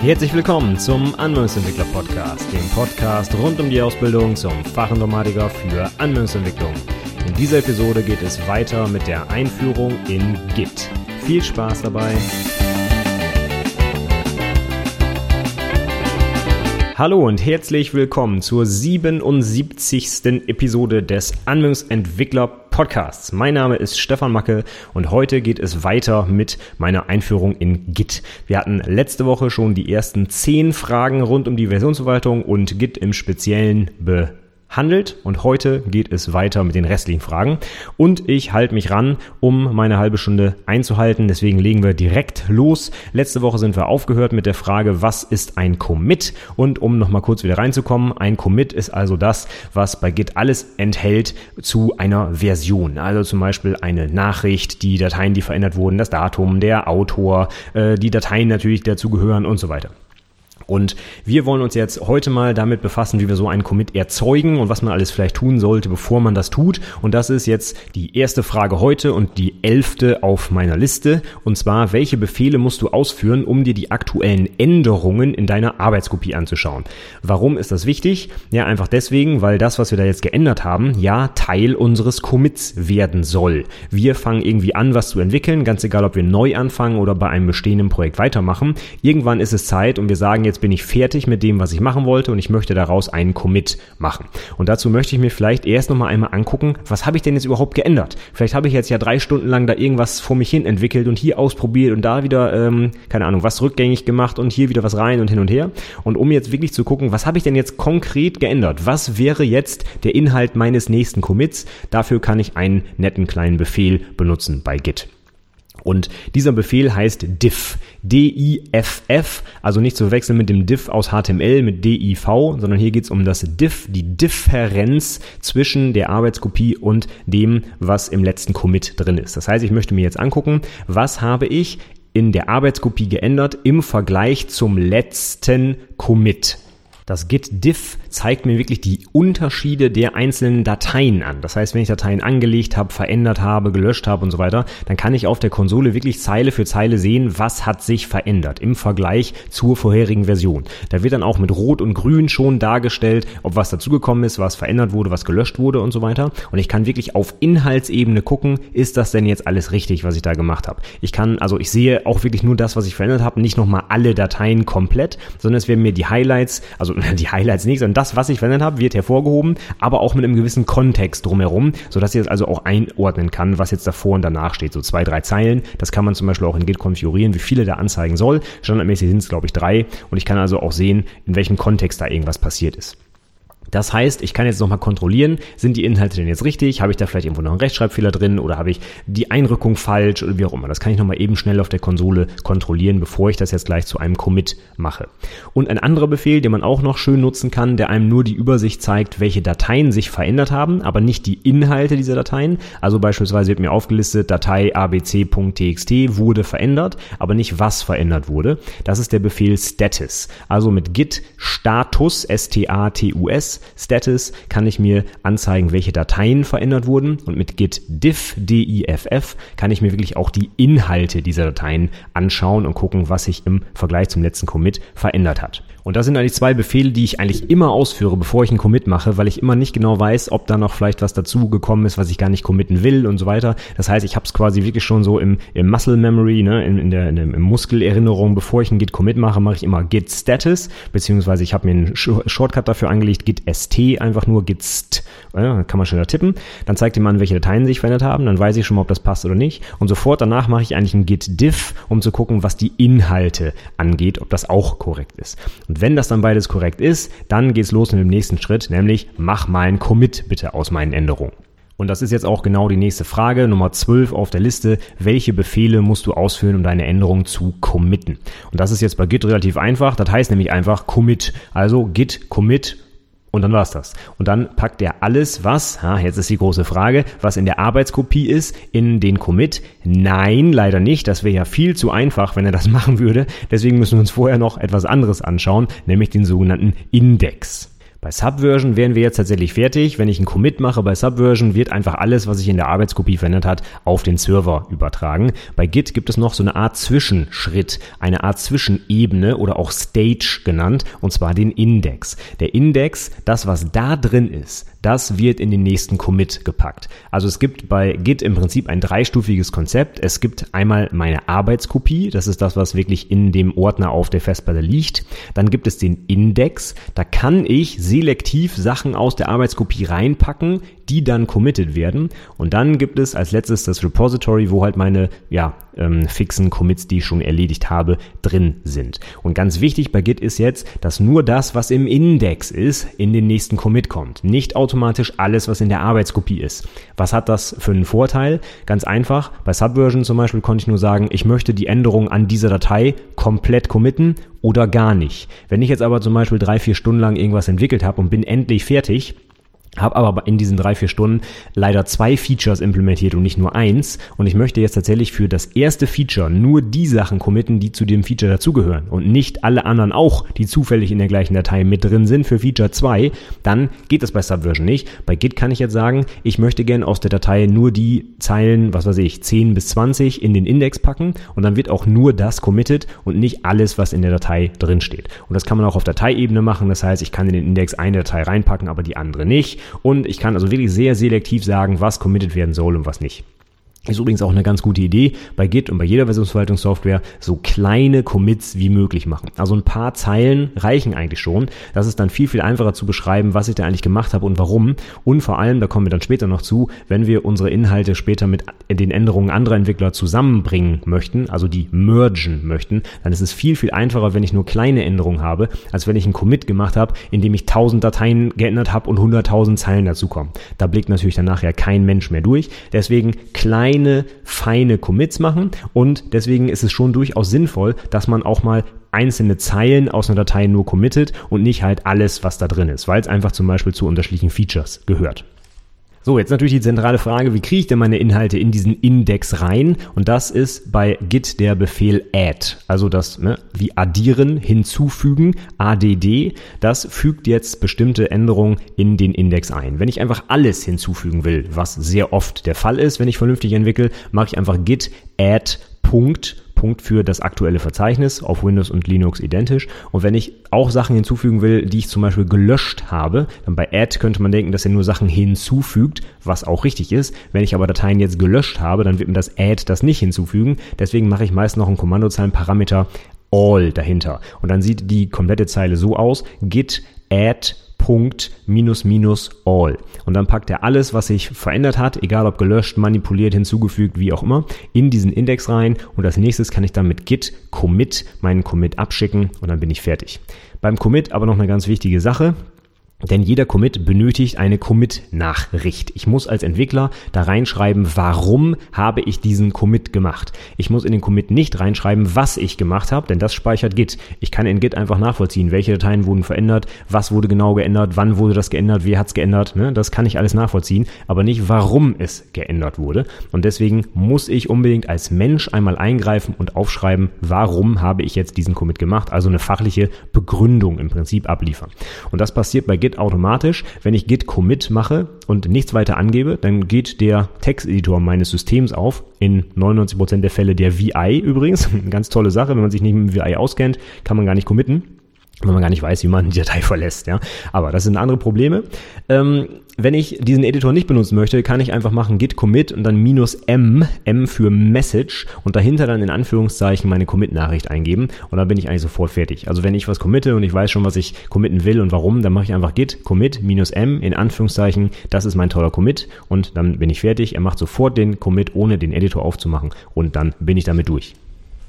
Herzlich willkommen zum Anwendungsentwickler Podcast, dem Podcast rund um die Ausbildung zum Fachinformatiker für Anwendungsentwicklung. In dieser Episode geht es weiter mit der Einführung in Git. Viel Spaß dabei! Hallo und herzlich willkommen zur 77. Episode des Anwendungsentwickler Podcasts. Mein Name ist Stefan Macke und heute geht es weiter mit meiner Einführung in Git. Wir hatten letzte Woche schon die ersten 10 Fragen rund um die Versionsverwaltung und Git im Speziellen be handelt und heute geht es weiter mit den restlichen Fragen und ich halte mich ran, um meine halbe Stunde einzuhalten. Deswegen legen wir direkt los. Letzte Woche sind wir aufgehört mit der Frage, was ist ein Commit? Und um nochmal kurz wieder reinzukommen, ein Commit ist also das, was bei Git alles enthält zu einer Version. Also zum Beispiel eine Nachricht, die Dateien, die verändert wurden, das Datum, der Autor, äh, die Dateien natürlich, dazugehören und so weiter. Und wir wollen uns jetzt heute mal damit befassen, wie wir so einen Commit erzeugen und was man alles vielleicht tun sollte, bevor man das tut. Und das ist jetzt die erste Frage heute und die elfte auf meiner Liste. Und zwar, welche Befehle musst du ausführen, um dir die aktuellen Änderungen in deiner Arbeitskopie anzuschauen? Warum ist das wichtig? Ja, einfach deswegen, weil das, was wir da jetzt geändert haben, ja Teil unseres Commits werden soll. Wir fangen irgendwie an, was zu entwickeln, ganz egal, ob wir neu anfangen oder bei einem bestehenden Projekt weitermachen. Irgendwann ist es Zeit und wir sagen jetzt, jetzt bin ich fertig mit dem, was ich machen wollte und ich möchte daraus einen Commit machen. Und dazu möchte ich mir vielleicht erst nochmal einmal angucken, was habe ich denn jetzt überhaupt geändert? Vielleicht habe ich jetzt ja drei Stunden lang da irgendwas vor mich hin entwickelt und hier ausprobiert und da wieder, ähm, keine Ahnung, was rückgängig gemacht und hier wieder was rein und hin und her. Und um jetzt wirklich zu gucken, was habe ich denn jetzt konkret geändert? Was wäre jetzt der Inhalt meines nächsten Commits? Dafür kann ich einen netten kleinen Befehl benutzen bei Git. Und dieser Befehl heißt diff. D-I-F-F, also nicht zu verwechseln mit dem diff aus HTML mit D-I-V, sondern hier geht es um das diff, die Differenz zwischen der Arbeitskopie und dem, was im letzten Commit drin ist. Das heißt, ich möchte mir jetzt angucken, was habe ich in der Arbeitskopie geändert im Vergleich zum letzten Commit. Das git diff zeigt mir wirklich die Unterschiede der einzelnen Dateien an. Das heißt, wenn ich Dateien angelegt habe, verändert habe, gelöscht habe und so weiter, dann kann ich auf der Konsole wirklich Zeile für Zeile sehen, was hat sich verändert im Vergleich zur vorherigen Version. Da wird dann auch mit Rot und Grün schon dargestellt, ob was dazugekommen ist, was verändert wurde, was gelöscht wurde und so weiter. Und ich kann wirklich auf Inhaltsebene gucken, ist das denn jetzt alles richtig, was ich da gemacht habe. Ich kann, also ich sehe auch wirklich nur das, was ich verändert habe, nicht nochmal alle Dateien komplett, sondern es werden mir die Highlights, also die Highlights nicht, sondern das, was ich verändert habe, wird hervorgehoben, aber auch mit einem gewissen Kontext drumherum, sodass ich es also auch einordnen kann, was jetzt davor und danach steht. So zwei, drei Zeilen. Das kann man zum Beispiel auch in Git konfigurieren, wie viele da anzeigen soll. Standardmäßig sind es, glaube ich, drei. Und ich kann also auch sehen, in welchem Kontext da irgendwas passiert ist. Das heißt, ich kann jetzt nochmal kontrollieren, sind die Inhalte denn jetzt richtig? Habe ich da vielleicht irgendwo noch einen Rechtschreibfehler drin oder habe ich die Einrückung falsch oder wie auch immer? Das kann ich nochmal eben schnell auf der Konsole kontrollieren, bevor ich das jetzt gleich zu einem Commit mache. Und ein anderer Befehl, den man auch noch schön nutzen kann, der einem nur die Übersicht zeigt, welche Dateien sich verändert haben, aber nicht die Inhalte dieser Dateien. Also beispielsweise wird mir aufgelistet, Datei abc.txt wurde verändert, aber nicht was verändert wurde. Das ist der Befehl status. Also mit git status, S-T-A-T-U-S, Status kann ich mir anzeigen, welche Dateien verändert wurden und mit git diff, D-I-F-F, kann ich mir wirklich auch die Inhalte dieser Dateien anschauen und gucken, was sich im Vergleich zum letzten Commit verändert hat. Und das sind eigentlich zwei Befehle, die ich eigentlich immer ausführe, bevor ich einen Commit mache, weil ich immer nicht genau weiß, ob da noch vielleicht was dazu gekommen ist, was ich gar nicht committen will und so weiter. Das heißt, ich habe es quasi wirklich schon so im, im Muscle Memory, ne, in, in der in, im Muskelerinnerung, bevor ich einen Git Commit mache, mache ich immer Git Status, beziehungsweise ich habe mir einen Shortcut dafür angelegt, Git ST, einfach nur Git st. Ja, kann man schneller tippen. Dann zeigt ihm an, welche Dateien sich verändert haben. Dann weiß ich schon mal, ob das passt oder nicht. Und sofort danach mache ich eigentlich ein Git Diff, um zu gucken, was die Inhalte angeht, ob das auch korrekt ist. Und wenn das dann beides korrekt ist, dann geht's los mit dem nächsten Schritt, nämlich mach mal ein Commit bitte aus meinen Änderungen. Und das ist jetzt auch genau die nächste Frage, Nummer 12 auf der Liste. Welche Befehle musst du ausführen, um deine Änderung zu committen? Und das ist jetzt bei Git relativ einfach. Das heißt nämlich einfach Commit. Also Git Commit und dann war's das. Und dann packt er alles, was, ha, jetzt ist die große Frage, was in der Arbeitskopie ist, in den Commit. Nein, leider nicht. Das wäre ja viel zu einfach, wenn er das machen würde. Deswegen müssen wir uns vorher noch etwas anderes anschauen, nämlich den sogenannten Index. Bei Subversion wären wir jetzt tatsächlich fertig. Wenn ich einen Commit mache bei Subversion, wird einfach alles, was sich in der Arbeitskopie verändert hat, auf den Server übertragen. Bei Git gibt es noch so eine Art Zwischenschritt, eine Art Zwischenebene oder auch Stage genannt, und zwar den Index. Der Index, das was da drin ist, das wird in den nächsten Commit gepackt. Also es gibt bei Git im Prinzip ein dreistufiges Konzept. Es gibt einmal meine Arbeitskopie, das ist das, was wirklich in dem Ordner auf der Festplatte liegt. Dann gibt es den Index, da kann ich selektiv Sachen aus der Arbeitskopie reinpacken, die dann committed werden. Und dann gibt es als letztes das Repository, wo halt meine ja, ähm, fixen Commits, die ich schon erledigt habe, drin sind. Und ganz wichtig bei Git ist jetzt, dass nur das, was im Index ist, in den nächsten Commit kommt. Nicht alles, was in der Arbeitskopie ist. Was hat das für einen Vorteil? Ganz einfach. Bei Subversion zum Beispiel konnte ich nur sagen, ich möchte die Änderung an dieser Datei komplett committen oder gar nicht. Wenn ich jetzt aber zum Beispiel drei, vier Stunden lang irgendwas entwickelt habe und bin endlich fertig, habe aber in diesen drei, vier Stunden leider zwei Features implementiert und nicht nur eins. Und ich möchte jetzt tatsächlich für das erste Feature nur die Sachen committen, die zu dem Feature dazugehören und nicht alle anderen auch, die zufällig in der gleichen Datei mit drin sind für Feature 2. Dann geht das bei Subversion nicht. Bei Git kann ich jetzt sagen, ich möchte gern aus der Datei nur die Zeilen, was weiß ich, 10 bis 20 in den Index packen und dann wird auch nur das committed und nicht alles, was in der Datei drin steht. Und das kann man auch auf Dateiebene machen. Das heißt, ich kann in den Index eine Datei reinpacken, aber die andere nicht und ich kann also wirklich sehr selektiv sagen, was committed werden soll und was nicht. Ist übrigens auch eine ganz gute Idee bei Git und bei jeder Versionsverwaltungssoftware so kleine Commits wie möglich machen. Also ein paar Zeilen reichen eigentlich schon. Das ist dann viel, viel einfacher zu beschreiben, was ich da eigentlich gemacht habe und warum. Und vor allem, da kommen wir dann später noch zu, wenn wir unsere Inhalte später mit den Änderungen anderer Entwickler zusammenbringen möchten, also die mergen möchten, dann ist es viel, viel einfacher, wenn ich nur kleine Änderungen habe, als wenn ich einen Commit gemacht habe, in dem ich 1000 Dateien geändert habe und 100.000 Zeilen dazukommen. Da blickt natürlich dann nachher kein Mensch mehr durch. Deswegen kleine kleine, feine Commits machen und deswegen ist es schon durchaus sinnvoll, dass man auch mal einzelne Zeilen aus einer Datei nur committet und nicht halt alles, was da drin ist, weil es einfach zum Beispiel zu unterschiedlichen Features gehört. So, jetzt natürlich die zentrale Frage, wie kriege ich denn meine Inhalte in diesen Index rein? Und das ist bei Git der Befehl add, also das ne, wie addieren, hinzufügen, add, das fügt jetzt bestimmte Änderungen in den Index ein. Wenn ich einfach alles hinzufügen will, was sehr oft der Fall ist, wenn ich vernünftig entwickle, mache ich einfach git add Punkt für das aktuelle Verzeichnis, auf Windows und Linux identisch. Und wenn ich auch Sachen hinzufügen will, die ich zum Beispiel gelöscht habe, dann bei add könnte man denken, dass er nur Sachen hinzufügt, was auch richtig ist. Wenn ich aber Dateien jetzt gelöscht habe, dann wird mir das add das nicht hinzufügen. Deswegen mache ich meist noch einen Kommandozeilenparameter all dahinter. Und dann sieht die komplette Zeile so aus, git add Punkt minus minus all. Und dann packt er alles, was sich verändert hat, egal ob gelöscht, manipuliert, hinzugefügt, wie auch immer, in diesen Index rein. Und als nächstes kann ich dann mit git commit meinen Commit abschicken und dann bin ich fertig. Beim Commit aber noch eine ganz wichtige Sache. Denn jeder Commit benötigt eine Commit-Nachricht. Ich muss als Entwickler da reinschreiben, warum habe ich diesen Commit gemacht. Ich muss in den Commit nicht reinschreiben, was ich gemacht habe, denn das speichert Git. Ich kann in Git einfach nachvollziehen, welche Dateien wurden verändert, was wurde genau geändert, wann wurde das geändert, wer hat es geändert. Ne? Das kann ich alles nachvollziehen, aber nicht, warum es geändert wurde. Und deswegen muss ich unbedingt als Mensch einmal eingreifen und aufschreiben, warum habe ich jetzt diesen Commit gemacht. Also eine fachliche Begründung im Prinzip abliefern. Und das passiert bei Git Git automatisch. Wenn ich Git Commit mache und nichts weiter angebe, dann geht der Texteditor meines Systems auf. In 99% der Fälle der VI übrigens. Ganz tolle Sache. Wenn man sich nicht mit VI auskennt, kann man gar nicht committen wenn man gar nicht weiß, wie man die Datei verlässt. Ja? Aber das sind andere Probleme. Ähm, wenn ich diesen Editor nicht benutzen möchte, kann ich einfach machen git commit und dann minus m, m für Message und dahinter dann in Anführungszeichen meine Commit-Nachricht eingeben und dann bin ich eigentlich sofort fertig. Also wenn ich was committe und ich weiß schon, was ich committen will und warum, dann mache ich einfach git commit minus m in Anführungszeichen, das ist mein toller Commit und dann bin ich fertig. Er macht sofort den Commit, ohne den Editor aufzumachen und dann bin ich damit durch.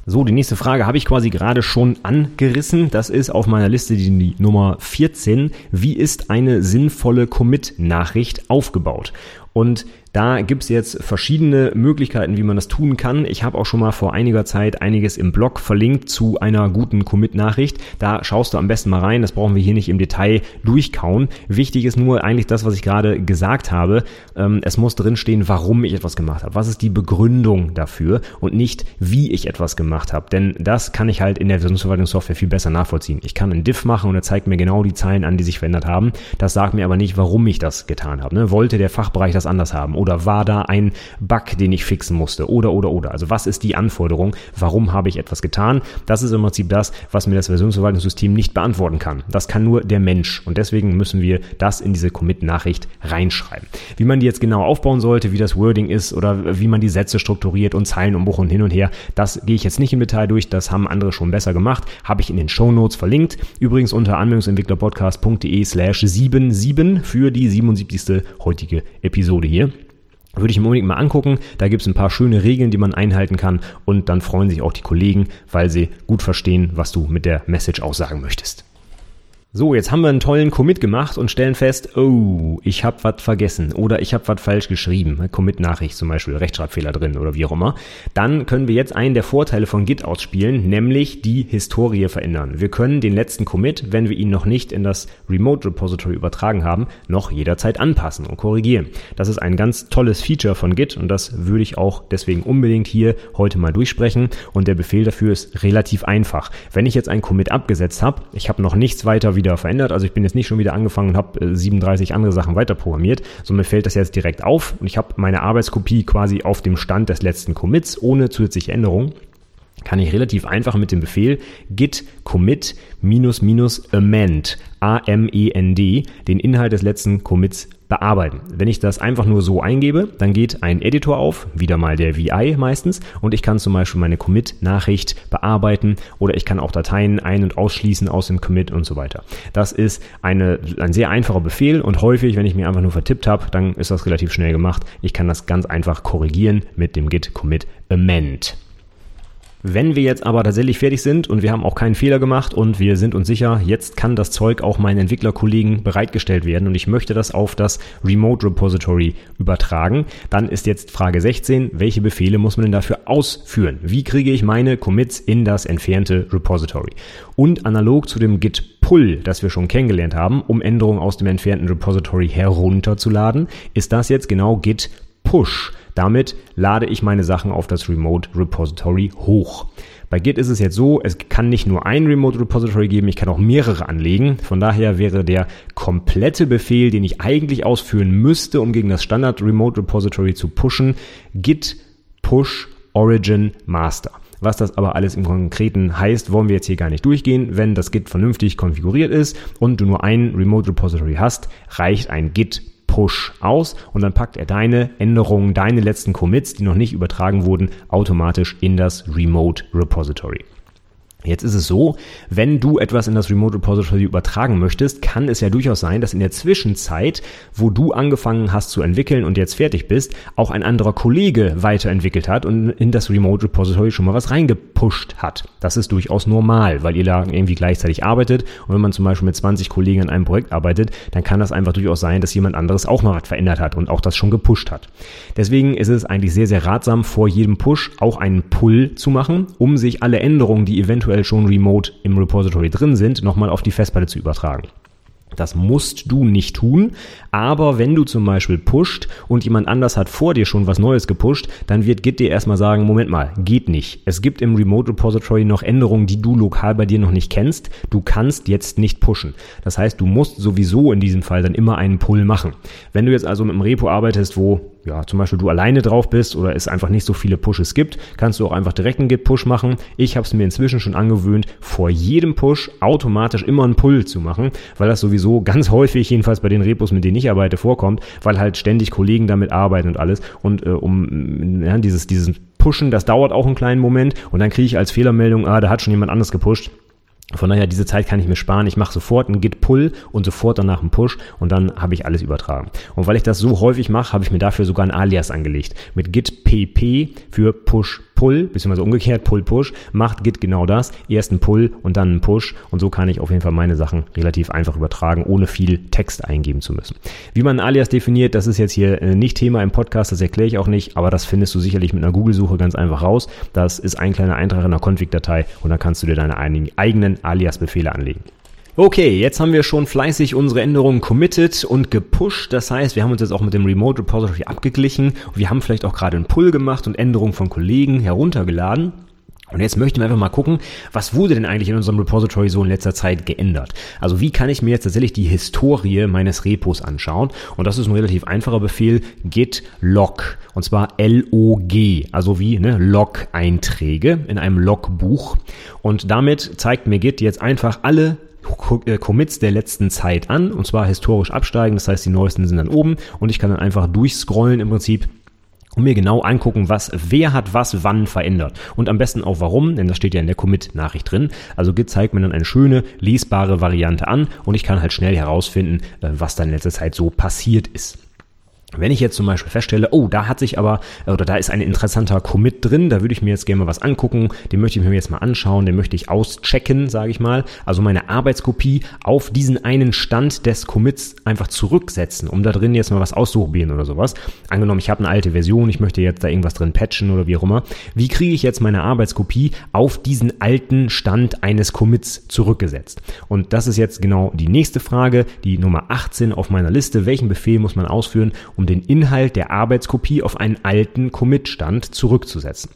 So, die nächste Frage habe ich quasi gerade schon angerissen. Das ist auf meiner Liste die Nummer 14. Wie ist eine sinnvolle Commit-Nachricht aufgebaut? Und da gibt's jetzt verschiedene Möglichkeiten, wie man das tun kann. Ich habe auch schon mal vor einiger Zeit einiges im Blog verlinkt zu einer guten Commit-Nachricht. Da schaust du am besten mal rein. Das brauchen wir hier nicht im Detail durchkauen. Wichtig ist nur eigentlich das, was ich gerade gesagt habe. Ähm, es muss drinstehen, warum ich etwas gemacht habe. Was ist die Begründung dafür und nicht, wie ich etwas gemacht habe. Denn das kann ich halt in der Versionsverwaltungssoftware viel besser nachvollziehen. Ich kann einen Diff machen und er zeigt mir genau die Zeilen an, die sich verändert haben. Das sagt mir aber nicht, warum ich das getan habe. Ne? Wollte der Fachbereich das anders haben? Oder war da ein Bug, den ich fixen musste oder oder oder. Also was ist die Anforderung? Warum habe ich etwas getan? Das ist im Prinzip das, was mir das Versionsverwaltungssystem nicht beantworten kann. Das kann nur der Mensch und deswegen müssen wir das in diese Commit-Nachricht reinschreiben. Wie man die jetzt genau aufbauen sollte, wie das Wording ist oder wie man die Sätze strukturiert und Zeilen umbuchen und hin und her, das gehe ich jetzt nicht im Detail durch. Das haben andere schon besser gemacht. Habe ich in den Show Notes verlinkt. Übrigens unter anwendungsentwicklerpodcast.de slash 77 für die 77. heutige Episode hier. Würde ich mir unbedingt mal angucken. Da gibt es ein paar schöne Regeln, die man einhalten kann und dann freuen sich auch die Kollegen, weil sie gut verstehen, was du mit der Message aussagen möchtest. So, jetzt haben wir einen tollen Commit gemacht und stellen fest, oh, ich habe was vergessen oder ich habe was falsch geschrieben. Commit-Nachricht zum Beispiel, Rechtschreibfehler drin oder wie auch immer. Dann können wir jetzt einen der Vorteile von Git ausspielen, nämlich die Historie verändern. Wir können den letzten Commit, wenn wir ihn noch nicht in das Remote Repository übertragen haben, noch jederzeit anpassen und korrigieren. Das ist ein ganz tolles Feature von Git und das würde ich auch deswegen unbedingt hier heute mal durchsprechen. Und der Befehl dafür ist relativ einfach. Wenn ich jetzt einen Commit abgesetzt habe, ich habe noch nichts weiter wieder verändert. Also ich bin jetzt nicht schon wieder angefangen und habe 37 äh, andere Sachen weiter programmiert. So mir fällt das jetzt direkt auf und ich habe meine Arbeitskopie quasi auf dem Stand des letzten Commits ohne zusätzliche Änderungen kann ich relativ einfach mit dem Befehl git commit minus minus amend, A-M-E-N-D, den Inhalt des letzten Commits bearbeiten. Wenn ich das einfach nur so eingebe, dann geht ein Editor auf, wieder mal der VI meistens, und ich kann zum Beispiel meine Commit-Nachricht bearbeiten oder ich kann auch Dateien ein- und ausschließen aus dem Commit und so weiter. Das ist eine, ein sehr einfacher Befehl und häufig, wenn ich mir einfach nur vertippt habe, dann ist das relativ schnell gemacht. Ich kann das ganz einfach korrigieren mit dem git commit amend. Wenn wir jetzt aber tatsächlich fertig sind und wir haben auch keinen Fehler gemacht und wir sind uns sicher, jetzt kann das Zeug auch meinen Entwicklerkollegen bereitgestellt werden und ich möchte das auf das Remote Repository übertragen, dann ist jetzt Frage 16, welche Befehle muss man denn dafür ausführen? Wie kriege ich meine Commits in das entfernte Repository? Und analog zu dem Git Pull, das wir schon kennengelernt haben, um Änderungen aus dem entfernten Repository herunterzuladen, ist das jetzt genau Git Push. Damit lade ich meine Sachen auf das Remote Repository hoch. Bei Git ist es jetzt so, es kann nicht nur ein Remote Repository geben, ich kann auch mehrere anlegen. Von daher wäre der komplette Befehl, den ich eigentlich ausführen müsste, um gegen das Standard Remote Repository zu pushen, git push origin master. Was das aber alles im Konkreten heißt, wollen wir jetzt hier gar nicht durchgehen. Wenn das Git vernünftig konfiguriert ist und du nur ein Remote Repository hast, reicht ein Git Push aus und dann packt er deine Änderungen, deine letzten Commits, die noch nicht übertragen wurden, automatisch in das Remote Repository. Jetzt ist es so, wenn du etwas in das Remote Repository übertragen möchtest, kann es ja durchaus sein, dass in der Zwischenzeit, wo du angefangen hast zu entwickeln und jetzt fertig bist, auch ein anderer Kollege weiterentwickelt hat und in das Remote Repository schon mal was reingepusht hat. Das ist durchaus normal, weil ihr da irgendwie gleichzeitig arbeitet und wenn man zum Beispiel mit 20 Kollegen an einem Projekt arbeitet, dann kann das einfach durchaus sein, dass jemand anderes auch mal was verändert hat und auch das schon gepusht hat. Deswegen ist es eigentlich sehr, sehr ratsam, vor jedem Push auch einen Pull zu machen, um sich alle Änderungen, die eventuell eventuell schon remote im Repository drin sind, nochmal auf die Festplatte zu übertragen. Das musst du nicht tun, aber wenn du zum Beispiel pusht und jemand anders hat vor dir schon was Neues gepusht, dann wird Git dir erstmal sagen, Moment mal, geht nicht. Es gibt im Remote Repository noch Änderungen, die du lokal bei dir noch nicht kennst. Du kannst jetzt nicht pushen. Das heißt, du musst sowieso in diesem Fall dann immer einen Pull machen. Wenn du jetzt also mit einem Repo arbeitest, wo ja, zum Beispiel du alleine drauf bist oder es einfach nicht so viele Pushes gibt, kannst du auch einfach direkt einen Git-Push machen. Ich habe es mir inzwischen schon angewöhnt, vor jedem Push automatisch immer einen Pull zu machen, weil das sowieso ganz häufig, jedenfalls bei den Repos, mit denen ich arbeite, vorkommt, weil halt ständig Kollegen damit arbeiten und alles. Und äh, um ja, dieses, dieses Pushen, das dauert auch einen kleinen Moment und dann kriege ich als Fehlermeldung, ah, da hat schon jemand anders gepusht. Von daher, diese Zeit kann ich mir sparen. Ich mache sofort einen Git-Pull und sofort danach einen Push und dann habe ich alles übertragen. Und weil ich das so häufig mache, habe ich mir dafür sogar ein Alias angelegt mit Git pp für Push Pull, beziehungsweise umgekehrt Pull-Push, macht Git genau das. Erst ein Pull und dann ein Push und so kann ich auf jeden Fall meine Sachen relativ einfach übertragen, ohne viel Text eingeben zu müssen. Wie man ein Alias definiert, das ist jetzt hier äh, nicht Thema im Podcast, das erkläre ich auch nicht, aber das findest du sicherlich mit einer Google-Suche ganz einfach raus. Das ist ein kleiner Eintrag in der Config-Datei und dann kannst du dir deine eigenen Alias-Befehle anlegen. Okay, jetzt haben wir schon fleißig unsere Änderungen committed und gepusht. Das heißt, wir haben uns jetzt auch mit dem Remote Repository abgeglichen. Wir haben vielleicht auch gerade einen Pull gemacht und Änderungen von Kollegen heruntergeladen. Und jetzt möchten wir einfach mal gucken, was wurde denn eigentlich in unserem Repository so in letzter Zeit geändert? Also wie kann ich mir jetzt tatsächlich die Historie meines Repos anschauen? Und das ist ein relativ einfacher Befehl, git log. Und zwar L-O-G, also wie ne, Log-Einträge in einem Logbuch. Und damit zeigt mir Git jetzt einfach alle Commits der letzten Zeit an, und zwar historisch absteigen, das heißt, die neuesten sind dann oben und ich kann dann einfach durchscrollen im Prinzip und mir genau angucken, was, wer hat was wann verändert. Und am besten auch warum, denn das steht ja in der Commit-Nachricht drin. Also zeigt mir dann eine schöne, lesbare Variante an und ich kann halt schnell herausfinden, äh, was da in letzter Zeit so passiert ist. Wenn ich jetzt zum Beispiel feststelle, oh, da hat sich aber, oder da ist ein interessanter Commit drin, da würde ich mir jetzt gerne mal was angucken, den möchte ich mir jetzt mal anschauen, den möchte ich auschecken, sage ich mal, also meine Arbeitskopie auf diesen einen Stand des Commits einfach zurücksetzen, um da drin jetzt mal was auszuprobieren oder sowas. Angenommen, ich habe eine alte Version, ich möchte jetzt da irgendwas drin patchen oder wie auch immer. Wie kriege ich jetzt meine Arbeitskopie auf diesen alten Stand eines Commits zurückgesetzt? Und das ist jetzt genau die nächste Frage, die Nummer 18 auf meiner Liste. Welchen Befehl muss man ausführen, um den Inhalt der Arbeitskopie auf einen alten Commit-Stand zurückzusetzen.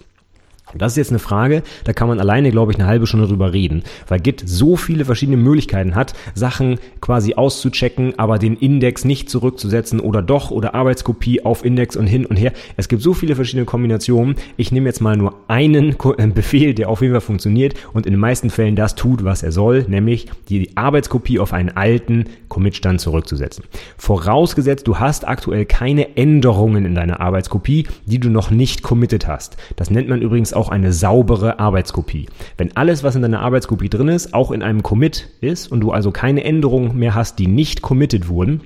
Und das ist jetzt eine Frage, da kann man alleine, glaube ich, eine halbe Stunde drüber reden, weil Git so viele verschiedene Möglichkeiten hat, Sachen quasi auszuchecken, aber den Index nicht zurückzusetzen oder doch oder Arbeitskopie auf Index und hin und her. Es gibt so viele verschiedene Kombinationen. Ich nehme jetzt mal nur einen äh, Befehl, der auf jeden Fall funktioniert und in den meisten Fällen das tut, was er soll, nämlich die Arbeitskopie auf einen alten Commitstand zurückzusetzen. Vorausgesetzt, du hast aktuell keine Änderungen in deiner Arbeitskopie, die du noch nicht committed hast. Das nennt man übrigens auch auch eine saubere Arbeitskopie. Wenn alles, was in deiner Arbeitskopie drin ist, auch in einem Commit ist und du also keine Änderungen mehr hast, die nicht committed wurden,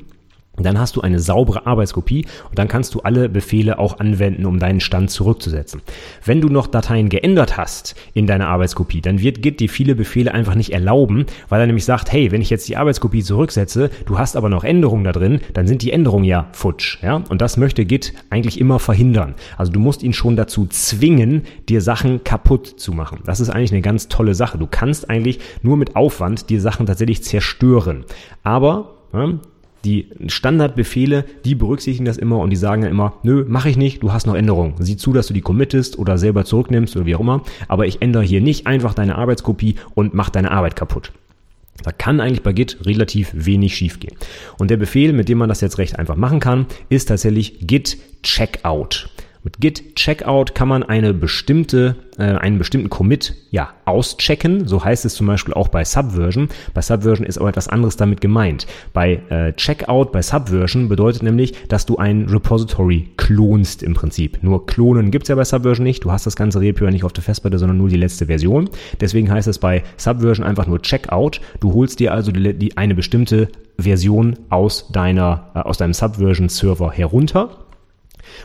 dann hast du eine saubere Arbeitskopie und dann kannst du alle Befehle auch anwenden, um deinen Stand zurückzusetzen. Wenn du noch Dateien geändert hast in deiner Arbeitskopie, dann wird Git dir viele Befehle einfach nicht erlauben, weil er nämlich sagt, hey, wenn ich jetzt die Arbeitskopie zurücksetze, du hast aber noch Änderungen da drin, dann sind die Änderungen ja futsch, ja? Und das möchte Git eigentlich immer verhindern. Also du musst ihn schon dazu zwingen, dir Sachen kaputt zu machen. Das ist eigentlich eine ganz tolle Sache. Du kannst eigentlich nur mit Aufwand dir Sachen tatsächlich zerstören. Aber ja, die Standardbefehle, die berücksichtigen das immer und die sagen dann immer, nö, mache ich nicht, du hast noch Änderungen. Sieh zu, dass du die committest oder selber zurücknimmst oder wie auch immer, aber ich ändere hier nicht einfach deine Arbeitskopie und mach deine Arbeit kaputt. Da kann eigentlich bei Git relativ wenig schiefgehen. Und der Befehl, mit dem man das jetzt recht einfach machen kann, ist tatsächlich git checkout. Mit Git Checkout kann man eine bestimmte, äh, einen bestimmten Commit ja auschecken. So heißt es zum Beispiel auch bei Subversion. Bei Subversion ist aber etwas anderes damit gemeint. Bei äh, Checkout bei Subversion bedeutet nämlich, dass du ein Repository klonst im Prinzip. Nur klonen gibt's ja bei Subversion nicht. Du hast das ganze Repo ja nicht auf der Festplatte, sondern nur die letzte Version. Deswegen heißt es bei Subversion einfach nur Checkout. Du holst dir also die, die eine bestimmte Version aus deiner, äh, aus deinem Subversion Server herunter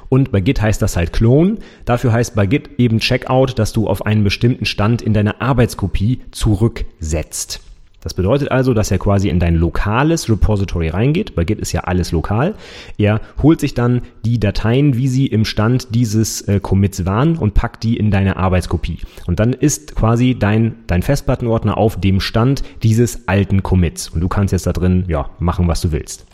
und bei Git heißt das halt Clone. Dafür heißt bei Git eben Checkout, dass du auf einen bestimmten Stand in deiner Arbeitskopie zurücksetzt. Das bedeutet also, dass er quasi in dein lokales Repository reingeht. Bei Git ist ja alles lokal. Er holt sich dann die Dateien, wie sie im Stand dieses äh, Commits waren und packt die in deine Arbeitskopie. Und dann ist quasi dein, dein Festplattenordner auf dem Stand dieses alten Commits. Und du kannst jetzt da drin, ja, machen, was du willst.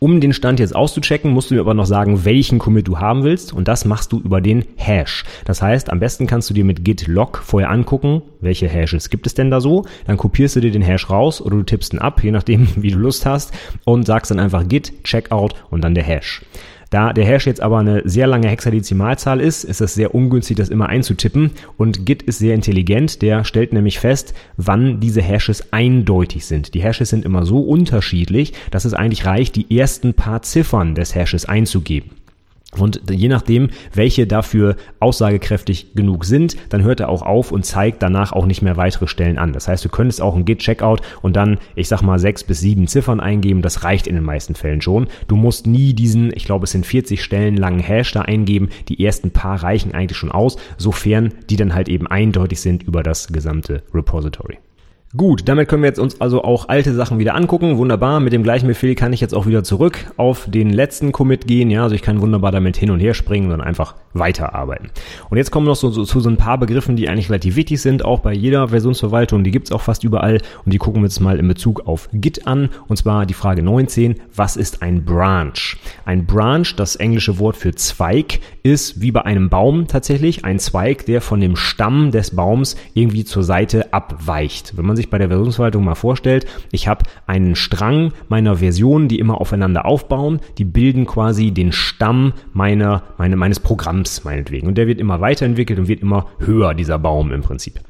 Um den Stand jetzt auszuchecken, musst du mir aber noch sagen, welchen Commit du haben willst und das machst du über den Hash. Das heißt, am besten kannst du dir mit git log vorher angucken, welche Hashes gibt es denn da so, dann kopierst du dir den Hash raus oder du tippst ihn ab, je nachdem, wie du Lust hast und sagst dann einfach git checkout und dann der Hash. Da der Hash jetzt aber eine sehr lange Hexadezimalzahl ist, ist es sehr ungünstig, das immer einzutippen. Und Git ist sehr intelligent. Der stellt nämlich fest, wann diese Hashes eindeutig sind. Die Hashes sind immer so unterschiedlich, dass es eigentlich reicht, die ersten paar Ziffern des Hashes einzugeben. Und je nachdem, welche dafür aussagekräftig genug sind, dann hört er auch auf und zeigt danach auch nicht mehr weitere Stellen an. Das heißt, du könntest auch ein Git-Checkout und dann, ich sag mal, sechs bis sieben Ziffern eingeben. Das reicht in den meisten Fällen schon. Du musst nie diesen, ich glaube, es sind 40 Stellen langen Hash da eingeben. Die ersten paar reichen eigentlich schon aus, sofern die dann halt eben eindeutig sind über das gesamte Repository. Gut, damit können wir jetzt uns also auch alte Sachen wieder angucken. Wunderbar. Mit dem gleichen Befehl kann ich jetzt auch wieder zurück auf den letzten Commit gehen. Ja, also ich kann wunderbar damit hin und her springen und einfach weiterarbeiten. Und jetzt kommen noch so, so, zu so ein paar Begriffen, die eigentlich relativ wichtig sind, auch bei jeder Versionsverwaltung. Die gibt's auch fast überall und die gucken wir jetzt mal in Bezug auf Git an. Und zwar die Frage 19. Was ist ein Branch? Ein Branch, das englische Wort für Zweig, ist wie bei einem Baum tatsächlich ein Zweig, der von dem Stamm des Baums irgendwie zur Seite abweicht. Wenn man sich bei der Versionsverwaltung mal vorstellt, ich habe einen Strang meiner Versionen, die immer aufeinander aufbauen, die bilden quasi den Stamm meiner, meine, meines Programms meinetwegen. Und der wird immer weiterentwickelt und wird immer höher, dieser Baum im Prinzip.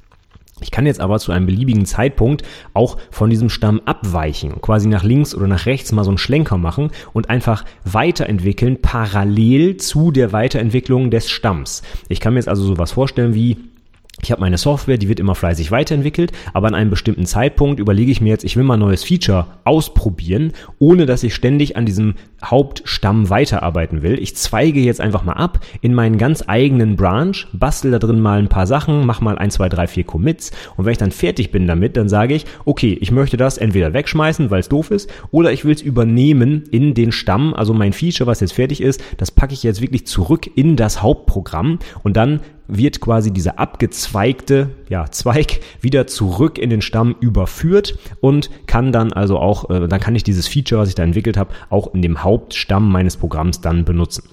Ich kann jetzt aber zu einem beliebigen Zeitpunkt auch von diesem Stamm abweichen, quasi nach links oder nach rechts mal so einen Schlenker machen und einfach weiterentwickeln parallel zu der Weiterentwicklung des Stamms. Ich kann mir jetzt also sowas vorstellen wie ich habe meine Software, die wird immer fleißig weiterentwickelt, aber an einem bestimmten Zeitpunkt überlege ich mir jetzt, ich will mal ein neues Feature ausprobieren, ohne dass ich ständig an diesem Hauptstamm weiterarbeiten will. Ich zweige jetzt einfach mal ab in meinen ganz eigenen Branch, bastel da drin mal ein paar Sachen, mach mal ein, zwei, drei, vier Commits und wenn ich dann fertig bin damit, dann sage ich, okay, ich möchte das entweder wegschmeißen, weil es doof ist, oder ich will es übernehmen in den Stamm, also mein Feature, was jetzt fertig ist, das packe ich jetzt wirklich zurück in das Hauptprogramm und dann wird quasi dieser abgezweigte ja, Zweig wieder zurück in den Stamm überführt und kann dann also auch, äh, dann kann ich dieses Feature, was ich da entwickelt habe, auch in dem Hauptstamm meines Programms dann benutzen.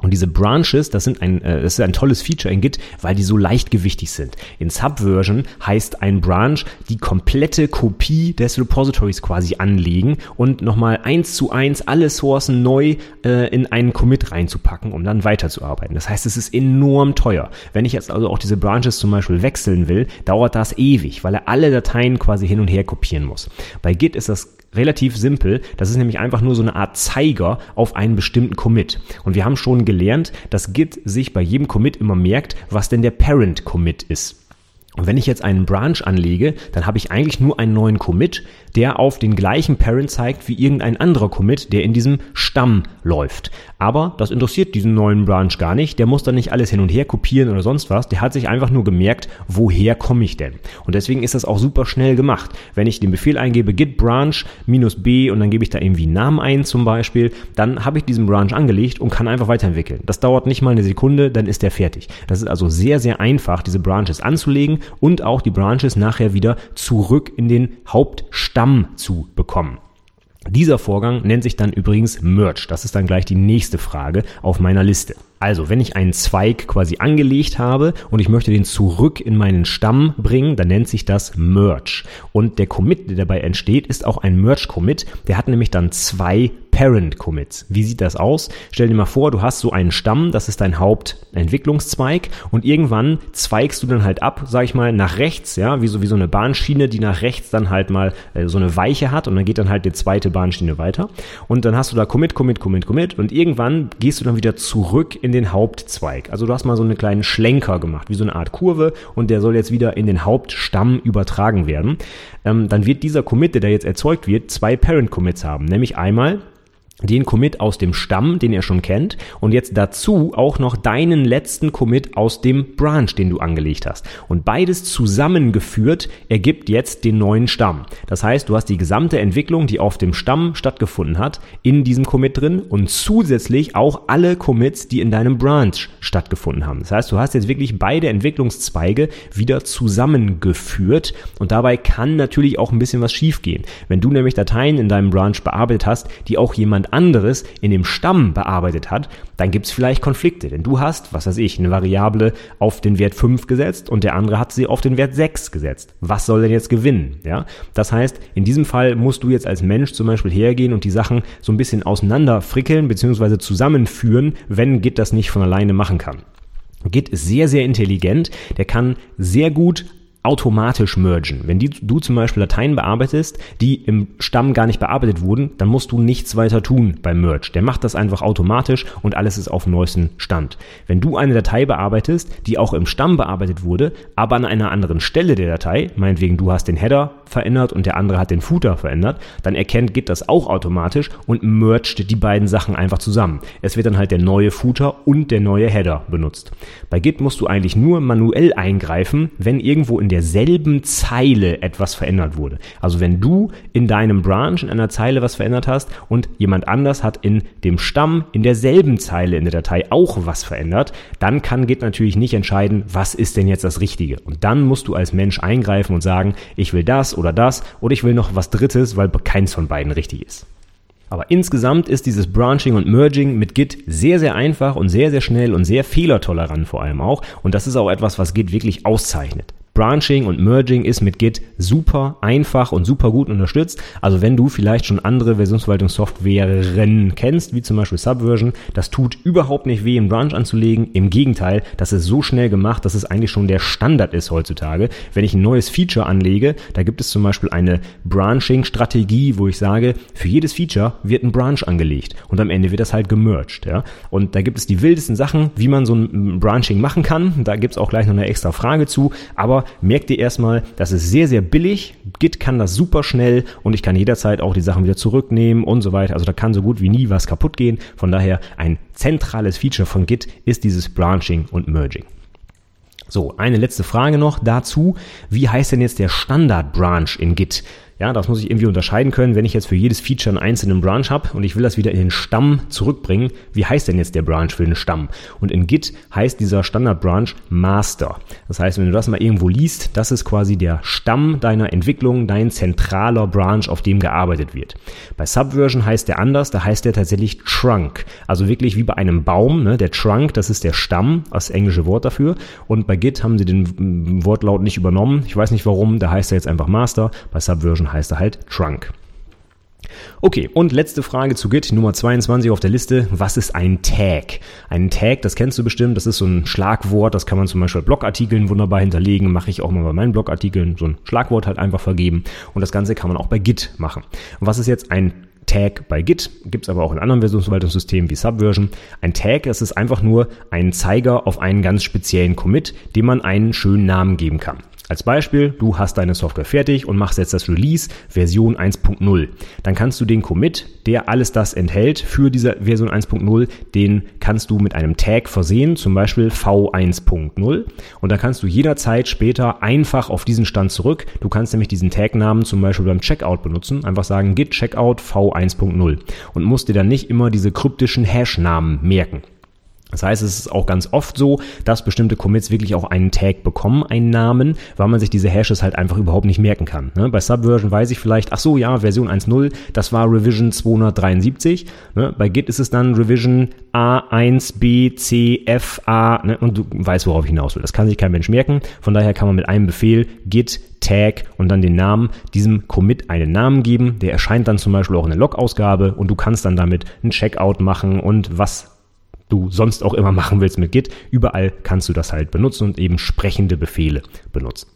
Und diese Branches, das sind ein, äh, das ist ein tolles Feature in Git, weil die so leichtgewichtig sind. In Subversion heißt ein Branch die komplette Kopie des Repositories quasi anlegen und nochmal eins zu eins alle Sourcen neu äh, in einen Commit reinzupacken, um dann weiterzuarbeiten. Das heißt, es ist enorm teuer. Wenn ich jetzt also auch diese Branches zum Beispiel wechseln will, dauert das ewig, weil er alle Dateien quasi hin und her kopieren muss. Bei Git ist das relativ simpel. Das ist nämlich einfach nur so eine Art Zeiger auf einen bestimmten Commit. Und wir haben schon gelernt, dass Git sich bei jedem Commit immer merkt, was denn der Parent Commit ist. Und wenn ich jetzt einen Branch anlege, dann habe ich eigentlich nur einen neuen Commit, der auf den gleichen Parent zeigt wie irgendein anderer Commit, der in diesem Stamm läuft. Aber das interessiert diesen neuen Branch gar nicht. Der muss dann nicht alles hin und her kopieren oder sonst was. Der hat sich einfach nur gemerkt, woher komme ich denn? Und deswegen ist das auch super schnell gemacht. Wenn ich den Befehl eingebe, git branch minus b und dann gebe ich da irgendwie einen Namen ein zum Beispiel, dann habe ich diesen Branch angelegt und kann einfach weiterentwickeln. Das dauert nicht mal eine Sekunde, dann ist der fertig. Das ist also sehr, sehr einfach, diese Branches anzulegen und auch die Branches nachher wieder zurück in den Hauptstamm zu bekommen. Dieser Vorgang nennt sich dann übrigens Merge. Das ist dann gleich die nächste Frage auf meiner Liste. Also, wenn ich einen Zweig quasi angelegt habe und ich möchte den zurück in meinen Stamm bringen, dann nennt sich das Merge. Und der Commit, der dabei entsteht, ist auch ein Merge-Commit. Der hat nämlich dann zwei Parent Commits. Wie sieht das aus? Stell dir mal vor, du hast so einen Stamm, das ist dein Hauptentwicklungszweig und irgendwann zweigst du dann halt ab, sag ich mal, nach rechts, ja, wie so, wie so eine Bahnschiene, die nach rechts dann halt mal äh, so eine Weiche hat und dann geht dann halt die zweite Bahnschiene weiter und dann hast du da Commit, Commit, Commit, Commit und irgendwann gehst du dann wieder zurück in den Hauptzweig. Also du hast mal so einen kleinen Schlenker gemacht, wie so eine Art Kurve und der soll jetzt wieder in den Hauptstamm übertragen werden. Ähm, dann wird dieser Commit, der da jetzt erzeugt wird, zwei Parent Commits haben, nämlich einmal den Commit aus dem Stamm, den er schon kennt, und jetzt dazu auch noch deinen letzten Commit aus dem Branch, den du angelegt hast. Und beides zusammengeführt ergibt jetzt den neuen Stamm. Das heißt, du hast die gesamte Entwicklung, die auf dem Stamm stattgefunden hat, in diesem Commit drin und zusätzlich auch alle Commits, die in deinem Branch stattgefunden haben. Das heißt, du hast jetzt wirklich beide Entwicklungszweige wieder zusammengeführt und dabei kann natürlich auch ein bisschen was schiefgehen. Wenn du nämlich Dateien in deinem Branch bearbeitet hast, die auch jemand jemand anderes in dem Stamm bearbeitet hat, dann gibt es vielleicht Konflikte. Denn du hast, was weiß ich, eine Variable auf den Wert 5 gesetzt und der andere hat sie auf den Wert 6 gesetzt. Was soll denn jetzt gewinnen? Ja? Das heißt, in diesem Fall musst du jetzt als Mensch zum Beispiel hergehen und die Sachen so ein bisschen auseinander frickeln bzw. zusammenführen, wenn Git das nicht von alleine machen kann. Git ist sehr, sehr intelligent. Der kann sehr gut automatisch mergen. Wenn die, du zum Beispiel Dateien bearbeitest, die im Stamm gar nicht bearbeitet wurden, dann musst du nichts weiter tun beim Merge. Der macht das einfach automatisch und alles ist auf neuesten Stand. Wenn du eine Datei bearbeitest, die auch im Stamm bearbeitet wurde, aber an einer anderen Stelle der Datei, meinetwegen du hast den Header verändert und der andere hat den Footer verändert, dann erkennt Git das auch automatisch und mergt die beiden Sachen einfach zusammen. Es wird dann halt der neue Footer und der neue Header benutzt. Bei Git musst du eigentlich nur manuell eingreifen, wenn irgendwo in derselben Zeile etwas verändert wurde. Also wenn du in deinem Branch in einer Zeile was verändert hast und jemand anders hat in dem Stamm in derselben Zeile in der Datei auch was verändert, dann kann Git natürlich nicht entscheiden, was ist denn jetzt das Richtige. Und dann musst du als Mensch eingreifen und sagen, ich will das oder das oder ich will noch was Drittes, weil keins von beiden richtig ist. Aber insgesamt ist dieses Branching und Merging mit Git sehr, sehr einfach und sehr, sehr schnell und sehr fehlertolerant vor allem auch. Und das ist auch etwas, was Git wirklich auszeichnet. Branching und Merging ist mit Git super einfach und super gut unterstützt. Also wenn du vielleicht schon andere Versionsverwaltungssoftwaren kennst, wie zum Beispiel Subversion, das tut überhaupt nicht weh, einen Branch anzulegen. Im Gegenteil, das ist so schnell gemacht, dass es eigentlich schon der Standard ist heutzutage. Wenn ich ein neues Feature anlege, da gibt es zum Beispiel eine Branching-Strategie, wo ich sage, für jedes Feature wird ein Branch angelegt und am Ende wird das halt gemerged. Ja? Und da gibt es die wildesten Sachen, wie man so ein Branching machen kann. Da gibt es auch gleich noch eine extra Frage zu. Aber merkt ihr erstmal, das ist sehr, sehr billig. Git kann das super schnell und ich kann jederzeit auch die Sachen wieder zurücknehmen und so weiter. Also da kann so gut wie nie was kaputt gehen. Von daher ein zentrales Feature von Git ist dieses Branching und Merging. So, eine letzte Frage noch dazu. Wie heißt denn jetzt der Standard Branch in Git? Ja, das muss ich irgendwie unterscheiden können. Wenn ich jetzt für jedes Feature einen einzelnen Branch habe und ich will das wieder in den Stamm zurückbringen, wie heißt denn jetzt der Branch für den Stamm? Und in Git heißt dieser Standard-Branch Master. Das heißt, wenn du das mal irgendwo liest, das ist quasi der Stamm deiner Entwicklung, dein zentraler Branch, auf dem gearbeitet wird. Bei Subversion heißt der anders, da heißt der tatsächlich Trunk. Also wirklich wie bei einem Baum, ne? der Trunk, das ist der Stamm, das englische Wort dafür. Und bei Git haben sie den Wortlaut nicht übernommen. Ich weiß nicht warum, da heißt er jetzt einfach Master. Bei Subversion Version heißt er halt Trunk. Okay, und letzte Frage zu Git, Nummer 22 auf der Liste. Was ist ein Tag? Ein Tag, das kennst du bestimmt, das ist so ein Schlagwort, das kann man zum Beispiel bei Blogartikeln wunderbar hinterlegen, mache ich auch mal bei meinen Blogartikeln, so ein Schlagwort halt einfach vergeben. Und das Ganze kann man auch bei Git machen. Und was ist jetzt ein Tag bei Git, gibt es aber auch in anderen Versionsverwaltungssystemen wie Subversion. Ein Tag, das ist einfach nur ein Zeiger auf einen ganz speziellen Commit, dem man einen schönen Namen geben kann. Als Beispiel, du hast deine Software fertig und machst jetzt das Release Version 1.0. Dann kannst du den Commit, der alles das enthält für diese Version 1.0, den kannst du mit einem Tag versehen, zum Beispiel V1.0. Und dann kannst du jederzeit später einfach auf diesen Stand zurück. Du kannst nämlich diesen Tag-Namen zum Beispiel beim Checkout benutzen. Einfach sagen git checkout V1.0 und musst dir dann nicht immer diese kryptischen Hash-Namen merken. Das heißt, es ist auch ganz oft so, dass bestimmte Commits wirklich auch einen Tag bekommen, einen Namen, weil man sich diese Hashes halt einfach überhaupt nicht merken kann. Ne? Bei Subversion weiß ich vielleicht, ach so, ja, Version 1.0, das war Revision 273. Ne? Bei Git ist es dann Revision A1, B, C, F, A ne? und du weißt, worauf ich hinaus will. Das kann sich kein Mensch merken. Von daher kann man mit einem Befehl Git Tag und dann den Namen, diesem Commit einen Namen geben. Der erscheint dann zum Beispiel auch in der Log-Ausgabe und du kannst dann damit einen Checkout machen und was du sonst auch immer machen willst mit Git. Überall kannst du das halt benutzen und eben sprechende Befehle benutzen.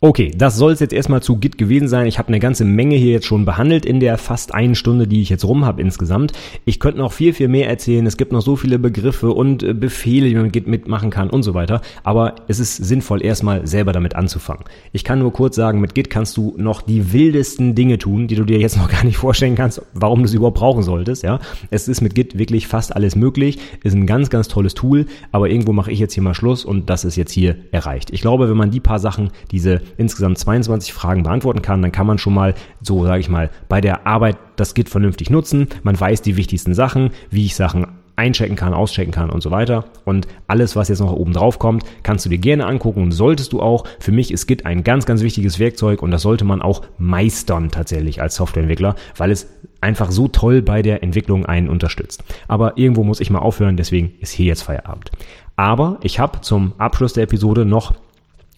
Okay, das soll es jetzt erstmal zu Git gewesen sein. Ich habe eine ganze Menge hier jetzt schon behandelt in der fast einen Stunde, die ich jetzt rum habe insgesamt. Ich könnte noch viel, viel mehr erzählen. Es gibt noch so viele Begriffe und äh, Befehle, die man mit Git mitmachen kann und so weiter. Aber es ist sinnvoll, erstmal selber damit anzufangen. Ich kann nur kurz sagen, mit Git kannst du noch die wildesten Dinge tun, die du dir jetzt noch gar nicht vorstellen kannst, warum du es überhaupt brauchen solltest. Ja, Es ist mit Git wirklich fast alles möglich. Ist ein ganz, ganz tolles Tool. Aber irgendwo mache ich jetzt hier mal Schluss und das ist jetzt hier erreicht. Ich glaube, wenn man die paar Sachen, diese insgesamt 22 Fragen beantworten kann, dann kann man schon mal, so sage ich mal, bei der Arbeit das Git vernünftig nutzen. Man weiß die wichtigsten Sachen, wie ich Sachen einchecken kann, auschecken kann und so weiter. Und alles, was jetzt noch oben drauf kommt, kannst du dir gerne angucken und solltest du auch. Für mich ist Git ein ganz, ganz wichtiges Werkzeug und das sollte man auch meistern tatsächlich als Softwareentwickler, weil es einfach so toll bei der Entwicklung einen unterstützt. Aber irgendwo muss ich mal aufhören, deswegen ist hier jetzt Feierabend. Aber ich habe zum Abschluss der Episode noch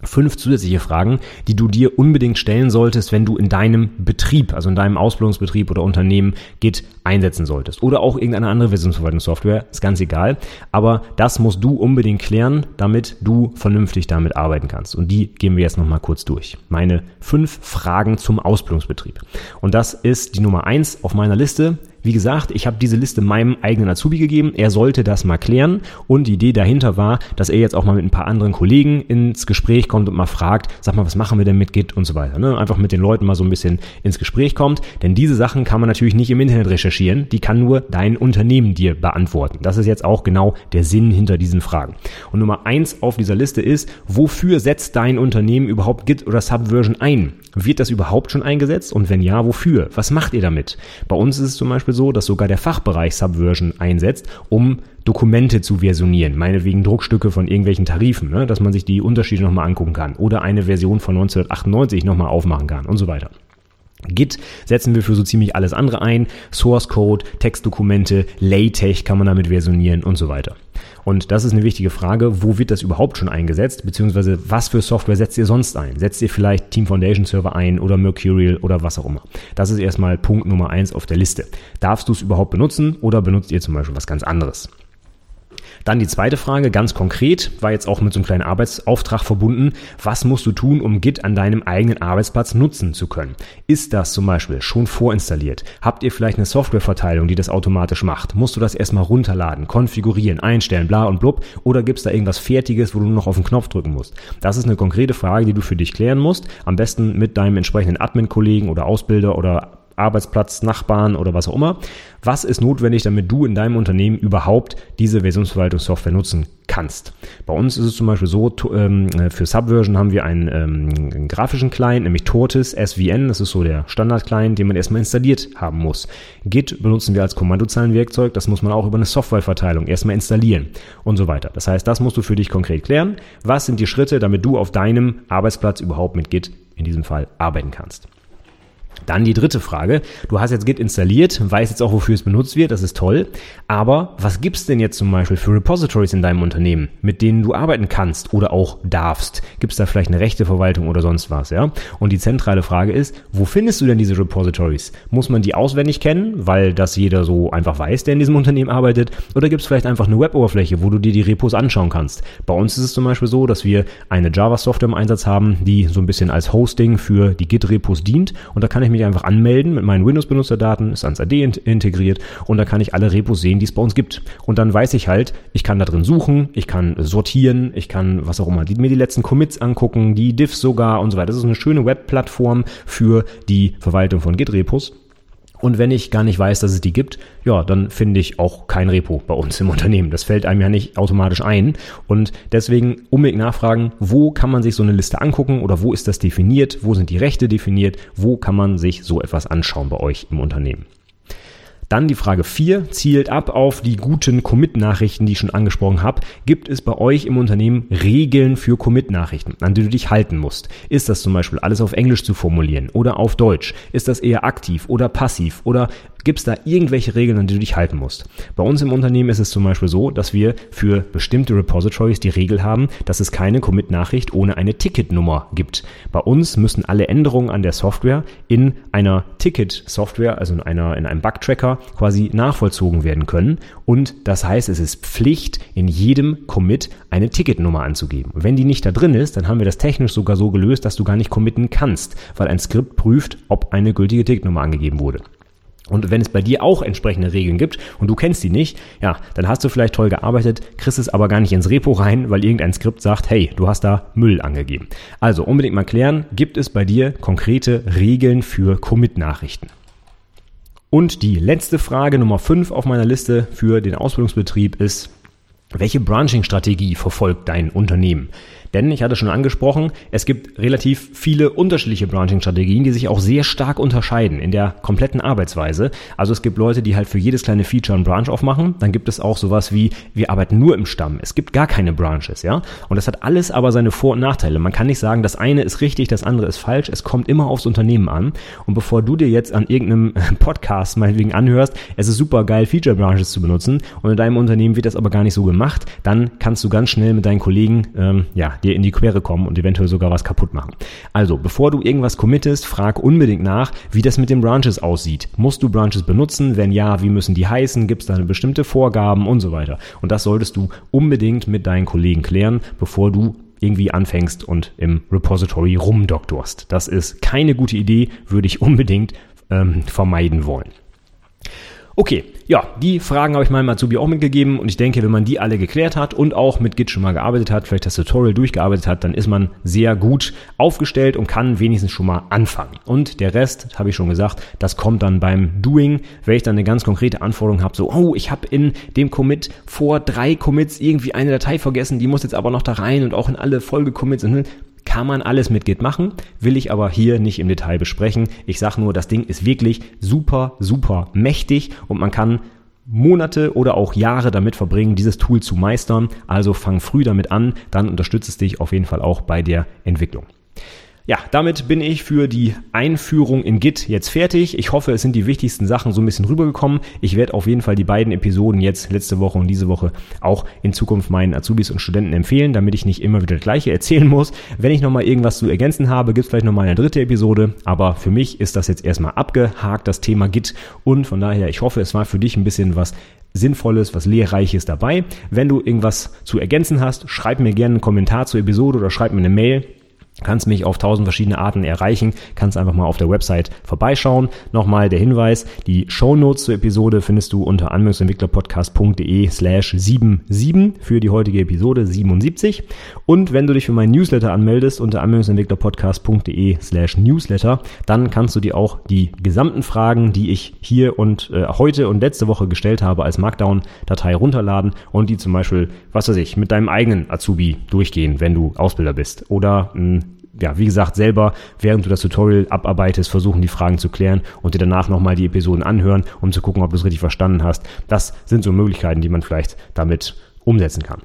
fünf zusätzliche Fragen, die du dir unbedingt stellen solltest, wenn du in deinem Betrieb, also in deinem Ausbildungsbetrieb oder Unternehmen Git einsetzen solltest. Oder auch irgendeine andere Versionsverwaltungssoftware, ist ganz egal. Aber das musst du unbedingt klären, damit du vernünftig damit arbeiten kannst. Und die gehen wir jetzt nochmal kurz durch. Meine fünf Fragen zum Ausbildungsbetrieb. Und das ist die Nummer eins auf meiner Liste. Wie gesagt, ich habe diese Liste meinem eigenen Azubi gegeben. Er sollte das mal klären. Und die Idee dahinter war, dass er jetzt auch mal mit ein paar anderen Kollegen ins Gespräch kommt und mal fragt, sag mal, was machen wir denn mit Git und so weiter. Ne? Einfach mit den Leuten mal so ein bisschen ins Gespräch kommt. Denn diese Sachen kann man natürlich nicht im Internet recherchieren. Die kann nur dein Unternehmen dir beantworten. Das ist jetzt auch genau der Sinn hinter diesen Fragen. Und Nummer eins auf dieser Liste ist, wofür setzt dein Unternehmen überhaupt Git oder Subversion ein? Wird das überhaupt schon eingesetzt? Und wenn ja, wofür? Was macht ihr damit? Bei uns ist es zum Beispiel so, dass sogar der Fachbereich Subversion einsetzt, um Dokumente zu versionieren, meinetwegen Druckstücke von irgendwelchen Tarifen, ne, dass man sich die Unterschiede nochmal angucken kann oder eine Version von 1998 nochmal aufmachen kann und so weiter. Git setzen wir für so ziemlich alles andere ein. Source Code, Textdokumente, LaTeX kann man damit versionieren und so weiter. Und das ist eine wichtige Frage, wo wird das überhaupt schon eingesetzt, beziehungsweise was für Software setzt ihr sonst ein? Setzt ihr vielleicht Team Foundation Server ein oder Mercurial oder was auch immer? Das ist erstmal Punkt Nummer eins auf der Liste. Darfst du es überhaupt benutzen oder benutzt ihr zum Beispiel was ganz anderes? Dann die zweite Frage, ganz konkret, war jetzt auch mit so einem kleinen Arbeitsauftrag verbunden. Was musst du tun, um Git an deinem eigenen Arbeitsplatz nutzen zu können? Ist das zum Beispiel schon vorinstalliert? Habt ihr vielleicht eine Softwareverteilung, die das automatisch macht? Musst du das erstmal runterladen, konfigurieren, einstellen, bla und blub? Oder gibt es da irgendwas Fertiges, wo du nur noch auf den Knopf drücken musst? Das ist eine konkrete Frage, die du für dich klären musst. Am besten mit deinem entsprechenden Admin-Kollegen oder Ausbilder oder Arbeitsplatz, Nachbarn oder was auch immer. Was ist notwendig, damit du in deinem Unternehmen überhaupt diese Versionsverwaltungssoftware nutzen kannst? Bei uns ist es zum Beispiel so, ähm, für Subversion haben wir einen, ähm, einen grafischen Client, nämlich Tortoise SVN. Das ist so der Standard-Client, den man erstmal installiert haben muss. Git benutzen wir als Kommandozeilenwerkzeug. Das muss man auch über eine Softwareverteilung erstmal installieren und so weiter. Das heißt, das musst du für dich konkret klären. Was sind die Schritte, damit du auf deinem Arbeitsplatz überhaupt mit Git in diesem Fall arbeiten kannst? Dann die dritte Frage. Du hast jetzt Git installiert, weißt jetzt auch, wofür es benutzt wird, das ist toll. Aber was gibt's denn jetzt zum Beispiel für Repositories in deinem Unternehmen, mit denen du arbeiten kannst oder auch darfst? Gibt's da vielleicht eine Rechteverwaltung oder sonst was, ja? Und die zentrale Frage ist, wo findest du denn diese Repositories? Muss man die auswendig kennen, weil das jeder so einfach weiß, der in diesem Unternehmen arbeitet? Oder gibt's vielleicht einfach eine Web-Oberfläche, wo du dir die Repos anschauen kannst? Bei uns ist es zum Beispiel so, dass wir eine Java-Software im Einsatz haben, die so ein bisschen als Hosting für die Git-Repos dient. Und da kann ich ich mich einfach anmelden mit meinen Windows-Benutzerdaten, ist ans AD integriert und da kann ich alle Repos sehen, die es bei uns gibt. Und dann weiß ich halt, ich kann da drin suchen, ich kann sortieren, ich kann was auch immer, die, mir die letzten Commits angucken, die Diffs sogar und so weiter. Das ist eine schöne Webplattform für die Verwaltung von Git-Repos. Und wenn ich gar nicht weiß, dass es die gibt, ja, dann finde ich auch kein Repo bei uns im Unternehmen. Das fällt einem ja nicht automatisch ein. Und deswegen unbedingt nachfragen, wo kann man sich so eine Liste angucken oder wo ist das definiert? Wo sind die Rechte definiert? Wo kann man sich so etwas anschauen bei euch im Unternehmen? Dann die Frage 4 zielt ab auf die guten Commit-Nachrichten, die ich schon angesprochen habe. Gibt es bei euch im Unternehmen Regeln für Commit-Nachrichten, an die du dich halten musst? Ist das zum Beispiel alles auf Englisch zu formulieren oder auf Deutsch? Ist das eher aktiv oder passiv oder Gibt es da irgendwelche Regeln, an die du dich halten musst? Bei uns im Unternehmen ist es zum Beispiel so, dass wir für bestimmte Repositories die Regel haben, dass es keine Commit-Nachricht ohne eine Ticketnummer gibt. Bei uns müssen alle Änderungen an der Software in einer Ticket-Software, also in, einer, in einem Bug-Tracker, quasi nachvollzogen werden können. Und das heißt, es ist Pflicht, in jedem Commit eine Ticketnummer anzugeben. wenn die nicht da drin ist, dann haben wir das technisch sogar so gelöst, dass du gar nicht committen kannst, weil ein Skript prüft, ob eine gültige Ticketnummer angegeben wurde. Und wenn es bei dir auch entsprechende Regeln gibt und du kennst die nicht, ja, dann hast du vielleicht toll gearbeitet, kriegst es aber gar nicht ins Repo rein, weil irgendein Skript sagt, hey, du hast da Müll angegeben. Also unbedingt mal klären, gibt es bei dir konkrete Regeln für Commit-Nachrichten? Und die letzte Frage Nummer 5 auf meiner Liste für den Ausbildungsbetrieb ist, welche Branching-Strategie verfolgt dein Unternehmen? Denn ich hatte schon angesprochen, es gibt relativ viele unterschiedliche Branching-Strategien, die sich auch sehr stark unterscheiden in der kompletten Arbeitsweise. Also es gibt Leute, die halt für jedes kleine Feature einen Branch aufmachen. Dann gibt es auch sowas wie, wir arbeiten nur im Stamm. Es gibt gar keine Branches, ja. Und das hat alles aber seine Vor- und Nachteile. Man kann nicht sagen, das eine ist richtig, das andere ist falsch. Es kommt immer aufs Unternehmen an. Und bevor du dir jetzt an irgendeinem Podcast meinetwegen anhörst, es ist super geil, Feature Branches zu benutzen und in deinem Unternehmen wird das aber gar nicht so gemacht, dann kannst du ganz schnell mit deinen Kollegen, ähm, ja, dir in die Quere kommen und eventuell sogar was kaputt machen. Also, bevor du irgendwas committest, frag unbedingt nach, wie das mit den Branches aussieht. Musst du Branches benutzen? Wenn ja, wie müssen die heißen? Gibt es da eine bestimmte Vorgaben und so weiter? Und das solltest du unbedingt mit deinen Kollegen klären, bevor du irgendwie anfängst und im Repository rumdoktorst. Das ist keine gute Idee, würde ich unbedingt ähm, vermeiden wollen. Okay, ja, die Fragen habe ich meinem Azubi auch mitgegeben und ich denke, wenn man die alle geklärt hat und auch mit Git schon mal gearbeitet hat, vielleicht das Tutorial durchgearbeitet hat, dann ist man sehr gut aufgestellt und kann wenigstens schon mal anfangen. Und der Rest, habe ich schon gesagt, das kommt dann beim Doing, wenn ich dann eine ganz konkrete Anforderung habe, so, oh, ich habe in dem Commit vor drei Commits irgendwie eine Datei vergessen, die muss jetzt aber noch da rein und auch in alle Folgecommits kann man alles mit Git machen, will ich aber hier nicht im Detail besprechen. Ich sage nur, das Ding ist wirklich super, super mächtig und man kann Monate oder auch Jahre damit verbringen, dieses Tool zu meistern. Also fang früh damit an, dann unterstützt es dich auf jeden Fall auch bei der Entwicklung. Ja, damit bin ich für die Einführung in Git jetzt fertig. Ich hoffe, es sind die wichtigsten Sachen so ein bisschen rübergekommen. Ich werde auf jeden Fall die beiden Episoden jetzt letzte Woche und diese Woche auch in Zukunft meinen Azubis und Studenten empfehlen, damit ich nicht immer wieder das gleiche erzählen muss. Wenn ich nochmal irgendwas zu ergänzen habe, gibt es vielleicht nochmal eine dritte Episode. Aber für mich ist das jetzt erstmal abgehakt, das Thema Git. Und von daher, ich hoffe, es war für dich ein bisschen was Sinnvolles, was Lehrreiches dabei. Wenn du irgendwas zu ergänzen hast, schreib mir gerne einen Kommentar zur Episode oder schreib mir eine Mail kannst mich auf tausend verschiedene Arten erreichen, kannst einfach mal auf der Website vorbeischauen. Nochmal der Hinweis, die Show Notes zur Episode findest du unter anwendungsentwicklerpodcast.de slash 77 für die heutige Episode 77. Und wenn du dich für meinen Newsletter anmeldest unter anwendungsentwicklerpodcast.de slash newsletter, dann kannst du dir auch die gesamten Fragen, die ich hier und äh, heute und letzte Woche gestellt habe, als Markdown-Datei runterladen und die zum Beispiel, was weiß ich, mit deinem eigenen Azubi durchgehen, wenn du Ausbilder bist oder ein ja, wie gesagt, selber, während du das Tutorial abarbeitest, versuchen, die Fragen zu klären und dir danach nochmal die Episoden anhören, um zu gucken, ob du es richtig verstanden hast. Das sind so Möglichkeiten, die man vielleicht damit umsetzen kann.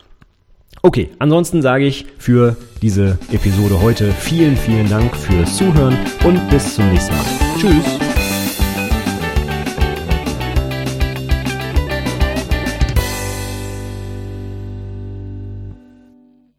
Okay, ansonsten sage ich für diese Episode heute vielen, vielen Dank fürs Zuhören und bis zum nächsten Mal. Tschüss!